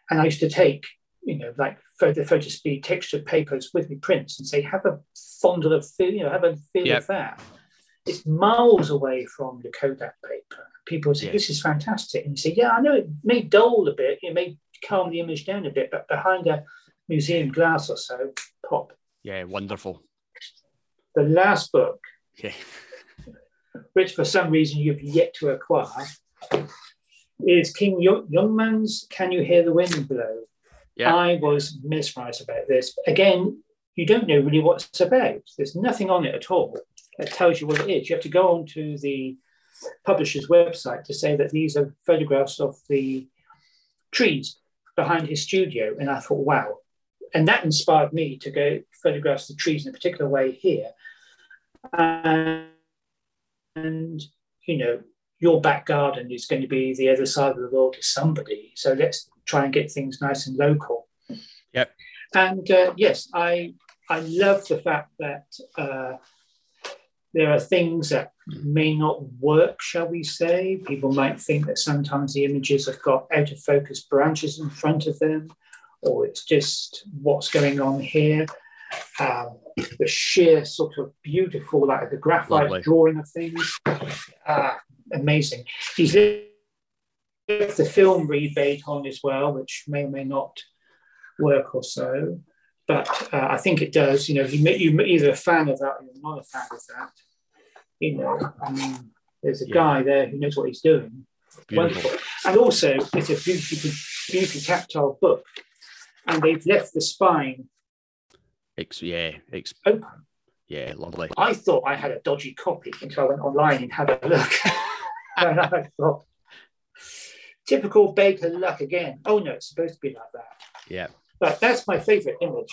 And I used to take, you know, like photo, photo speed textured papers with me prints and say, have a fondle of, feel, you know, have a feel yep. of that. It's miles away from the Kodak paper people say, This is fantastic. And you say, Yeah, I know it may dull a bit, it may calm the image down a bit, but behind a museum glass or so, pop. Yeah, wonderful. The last book, yeah. which for some reason you've yet to acquire, is King Youngman's Can You Hear the Wind Blow? Yeah. I was mesmerized about this. Again, you don't know really what it's about. There's nothing on it at all that tells you what it is. You have to go on to the publisher's website to say that these are photographs of the trees behind his studio. And I thought, wow. And that inspired me to go photograph the trees in a particular way here. And, and, you know, your back garden is going to be the other side of the world to somebody. So let's try and get things nice and local. Yep. And uh, yes, I I love the fact that uh, there are things that may not work, shall we say. People might think that sometimes the images have got out of focus branches in front of them, or it's just what's going on here. Um, the sheer sort of beautiful, like the graphite Lovely. drawing of things, uh, amazing. He's left the film rebate on as well, which may or may not work or so. But uh, I think it does. You know, you, you're either a fan of that or you're not a fan of that you know, I mean, there's a yeah. guy there who knows what he's doing. Wonderful. And also, it's a beautifully, beautifully tactile book. And they've left the spine Ex- yeah, ex- open. Yeah, lovely. I thought I had a dodgy copy until I went online and had a look. and I thought, typical Baker luck again. Oh no, it's supposed to be like that. Yeah. But that's my favourite image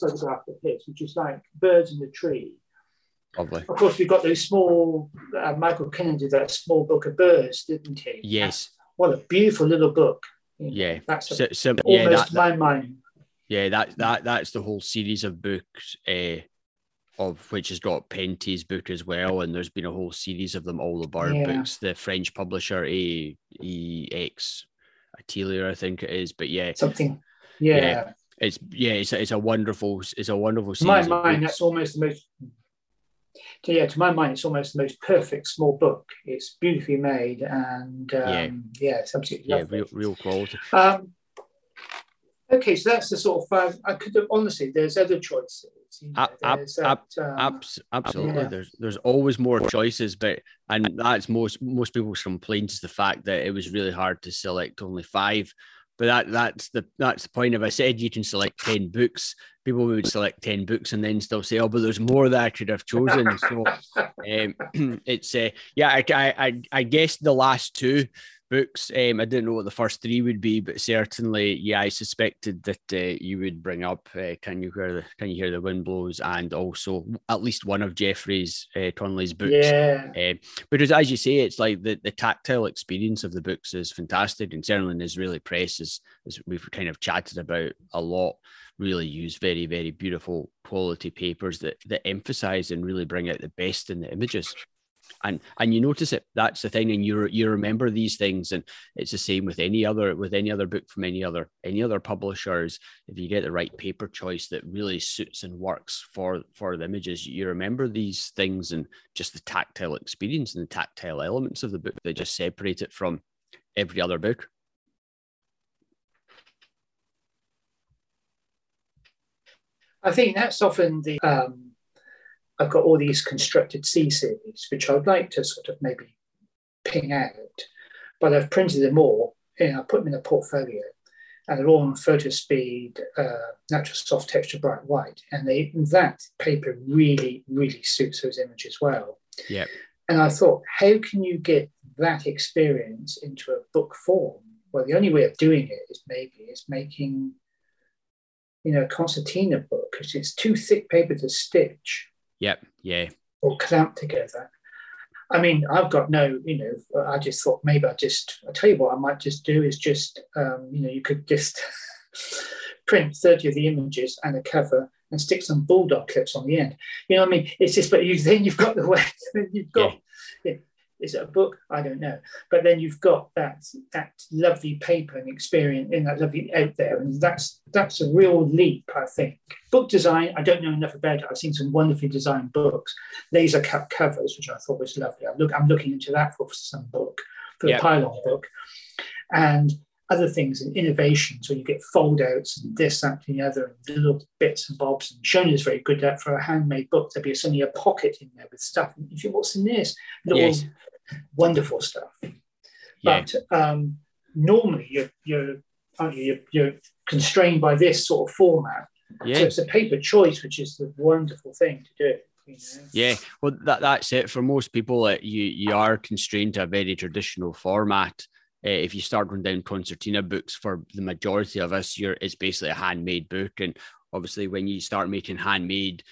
photograph of his, which is like birds in the tree Lovely. Of course, we've got those small. Uh, Michael did that small book of birds, didn't he? Yes. What a beautiful little book. Yeah, that's so, so, almost yeah, that, my mind. Yeah, that that that's the whole series of books. Uh, of which has got Penty's book as well, and there's been a whole series of them, all the bird yeah. books. The French publisher A E X Atelier, I think it is, but yeah, something. Yeah. yeah. it's yeah, it's a, it's a wonderful, it's a wonderful. Series my mind, that's almost the most to, yeah, to my mind, it's almost the most perfect small book. It's beautifully made, and um, yeah. yeah, it's absolutely yeah, real, real quality. Um, okay, so that's the sort of five. I could have, honestly, there's other choices. You know, ab, ab, um, absolutely, yeah. there's there's always more choices, but and that's most most people's complaints the fact that it was really hard to select only five. But that that's the that's the point. If I said you can select ten books, people would select 10 books and then still say, oh, but there's more that I could have chosen. so um, it's, uh, yeah, I, I, I guess the last two books, um, I didn't know what the first three would be, but certainly, yeah, I suspected that uh, you would bring up uh, Can You Hear the Can You Hear the Wind Blows and also at least one of Jeffrey's uh, Conley's books. Yeah. Uh, because as you say, it's like the, the tactile experience of the books is fantastic and certainly Nazraeli Press, as, as we've kind of chatted about a lot, really use very, very beautiful quality papers that that emphasize and really bring out the best in the images. And and you notice it. That's the thing. And you you remember these things. And it's the same with any other with any other book from any other any other publishers. If you get the right paper choice that really suits and works for for the images you remember these things and just the tactile experience and the tactile elements of the book that just separate it from every other book. I think that's often the um, I've got all these constructed C series, which I'd like to sort of maybe ping out, but I've printed them all and I put them in a portfolio and they're all on photo speed, uh, natural soft texture, bright white. And they, that paper really, really suits those images well. Yeah. And I thought, how can you get that experience into a book form? Well, the only way of doing it is maybe is making, you know, a concertina book because it's too thick paper to stitch. Yep. Yeah. Or clamp together. I mean, I've got no, you know, I just thought maybe I just, I tell you what I might just do is just, um, you know, you could just print 30 of the images and a cover and stick some bulldog clips on the end. You know what I mean? It's just, but you, then you've got the way, you've got, yeah. Is it a book? I don't know. But then you've got that that lovely paper and experience in that lovely out there, and that's that's a real leap, I think. Book design, I don't know enough about it. I've seen some wonderfully designed books, laser cut covers, which I thought was lovely. I'm look, I'm looking into that for some book, for the pylon book, and other things and innovations where you get fold outs and this, that, and the other, and little bits and bobs. And Shona is very good at for a handmade book. There'll be suddenly a pocket in there with stuff. And if you what's in this? Little yes wonderful stuff. Yeah. But um, normally you're, you're, you, you're constrained by this sort of format. Yeah. So it's a paper choice, which is the wonderful thing to do. You know? Yeah, well, that, that's it for most people. Uh, you you are constrained to a very traditional format. Uh, if you start going down concertina books, for the majority of us, you're it's basically a handmade book, and obviously when you start making handmade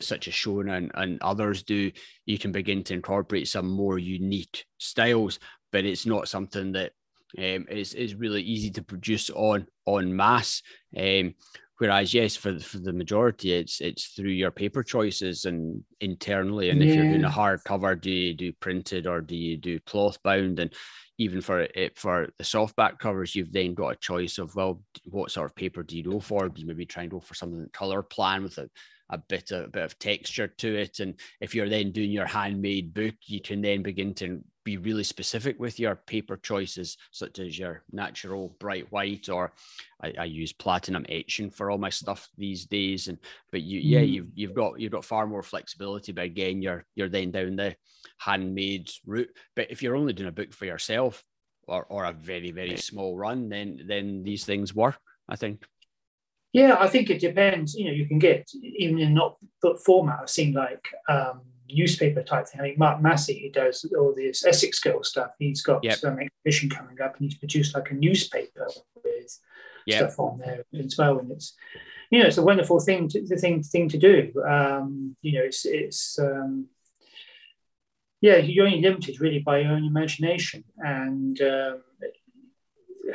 such as Shona and, and others do, you can begin to incorporate some more unique styles, but it's not something that um, is, is really easy to produce on on mass. Um, whereas yes, for for the majority, it's it's through your paper choices and internally. And yeah. if you're doing a hardcover, do you do printed or do you do cloth bound? And even for it for the softback covers, you've then got a choice of well, what sort of paper do you go for? Do you maybe try and go for something color plan with a a bit of, a bit of texture to it. And if you're then doing your handmade book, you can then begin to be really specific with your paper choices, such as your natural bright white, or I, I use platinum etching for all my stuff these days. And but you, mm. yeah, you've you've got you've got far more flexibility. But again, you're you're then down the handmade route. But if you're only doing a book for yourself, or or a very very small run, then then these things work. I think. Yeah, I think it depends. You know, you can get even in not book format. I've seen like um, newspaper type thing. I think Mark Massey, who does all this Essex Girl stuff, he's got yep. some exhibition coming up, and he's produced like a newspaper with yep. stuff on there as well. And it's you know, it's a wonderful thing to the thing thing to do. Um, you know, it's it's um, yeah, you're only limited really by your own imagination, and um,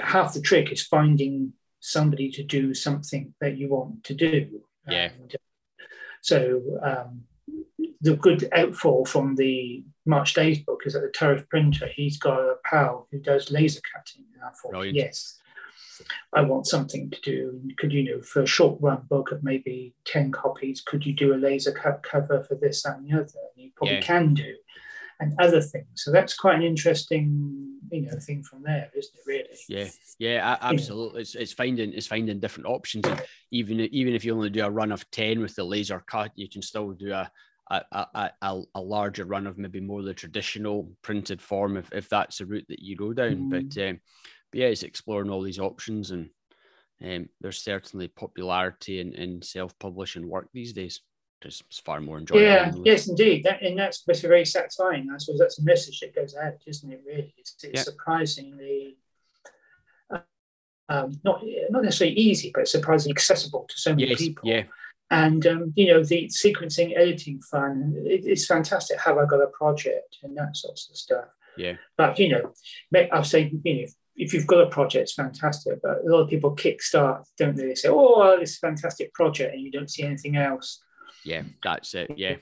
half the trick is finding somebody to do something that you want to do. Yeah. And so um, the good outfall from the March Days book is that the Turf printer, he's got a pal who does laser cutting. And I thought, yes, I want something to do. Could you know, for a short run book of maybe 10 copies, could you do a laser cut cover for this, that, and the other? And you probably yeah. can do and other things. So that's quite an interesting, you know, thing from there, isn't it? Really? Yeah, yeah, absolutely. It's, it's finding it's finding different options. And even even if you only do a run of ten with the laser cut, you can still do a a, a, a, a larger run of maybe more the traditional printed form if, if that's the route that you go down. Mm. But, um, but yeah, it's exploring all these options and um, there's certainly popularity in, in self-publishing work these days it's far more enjoyable. Yeah, yes, indeed. That, and that's, that's very satisfying. I suppose that's a message that goes out, isn't it? Really, it's, it's yeah. surprisingly uh, um, not not necessarily easy, but surprisingly accessible to so many yes, people. Yeah. And um, you know the sequencing, editing fun. It, it's fantastic. Have I got a project and that sort of stuff? Yeah. But you know, I'll say you know if you've got a project, it's fantastic. But a lot of people kickstart, don't they? They say, "Oh, well, this fantastic project," and you don't see anything else yeah, that's it. Yeah.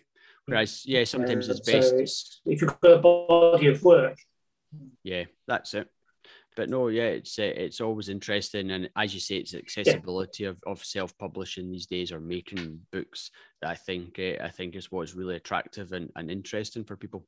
Whereas, yeah, sometimes it's best. So it's, if you've got a body of work. Yeah, that's it. But no, yeah, it's uh, it's always interesting, and as you say, it's accessibility yeah. of, of self publishing these days or making books that I think uh, I think is what's really attractive and, and interesting for people.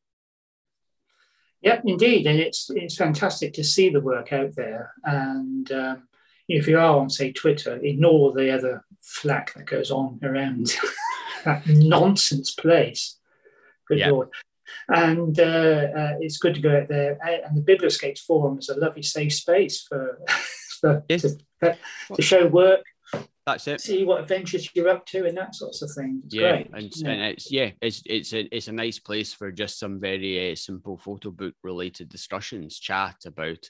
Yeah, indeed, and it's it's fantastic to see the work out there. And um, if you are on, say, Twitter, ignore the other flack that goes on around that nonsense place. Good yeah. lord! And uh, uh, it's good to go out there. And the Biblioscapes Forum is a lovely safe space for, for yes. to, to show work. That's it. See what adventures you're up to and that sorts of thing. It's yeah, great. And, yeah. and it's yeah, it's it's a it's a nice place for just some very uh, simple photo book related discussions, chat about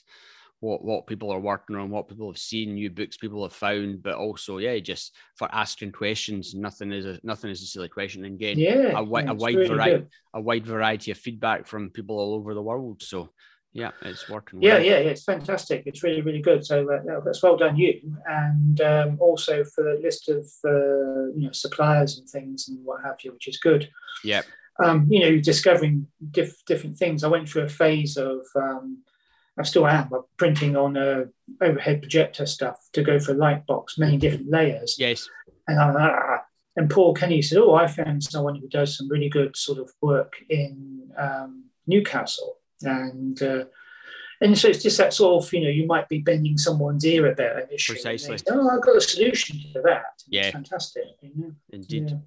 what what people are working on, what people have seen, new books people have found, but also yeah, just for asking questions. Nothing is a nothing is a silly question, and again, yeah, a, a wide really variety good. a wide variety of feedback from people all over the world. So yeah, it's working. Yeah, well. yeah, yeah, it's fantastic. It's really really good. So uh, that's well done you, and um, also for the list of uh, you know suppliers and things and what have you, which is good. Yeah. Um, you know, discovering diff- different things. I went through a phase of um, I still am but printing on a overhead projector stuff to go for light box, many different layers. Yes. And I'm ah. and Paul Kenny said, "Oh, I found someone who does some really good sort of work in um, Newcastle." And uh, and so it's just that sort of you know you might be bending someone's ear about an issue. Precisely. Say, oh, I've got a solution to that. Yeah. It's fantastic. You know? Indeed. Yeah.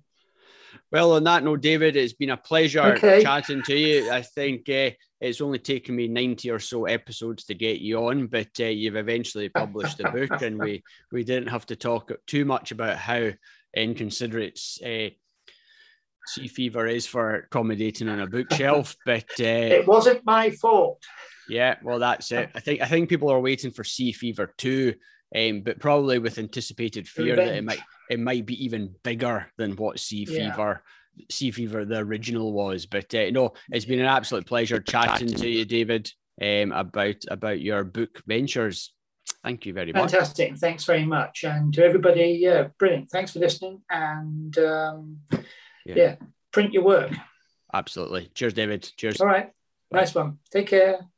Well, on that note, David, it's been a pleasure okay. chatting to you. I think uh, it's only taken me 90 or so episodes to get you on, but uh, you've eventually published the book, and we, we didn't have to talk too much about how inconsiderate uh, sea fever is for accommodating on a bookshelf. But uh, it wasn't my fault. Yeah, well, that's it. I think I think people are waiting for sea fever too, um, but probably with anticipated fear Revenge. that it might it might be even bigger than what Sea yeah. Fever, Sea Fever, the original was. But uh, no, it's been an absolute pleasure chatting to you, David, um, about about your book ventures. Thank you very much. Fantastic. Thanks very much. And to everybody, yeah, brilliant. Thanks for listening. And um, yeah. yeah, print your work. Absolutely. Cheers, David. Cheers. All right. Bye. Nice one. Take care.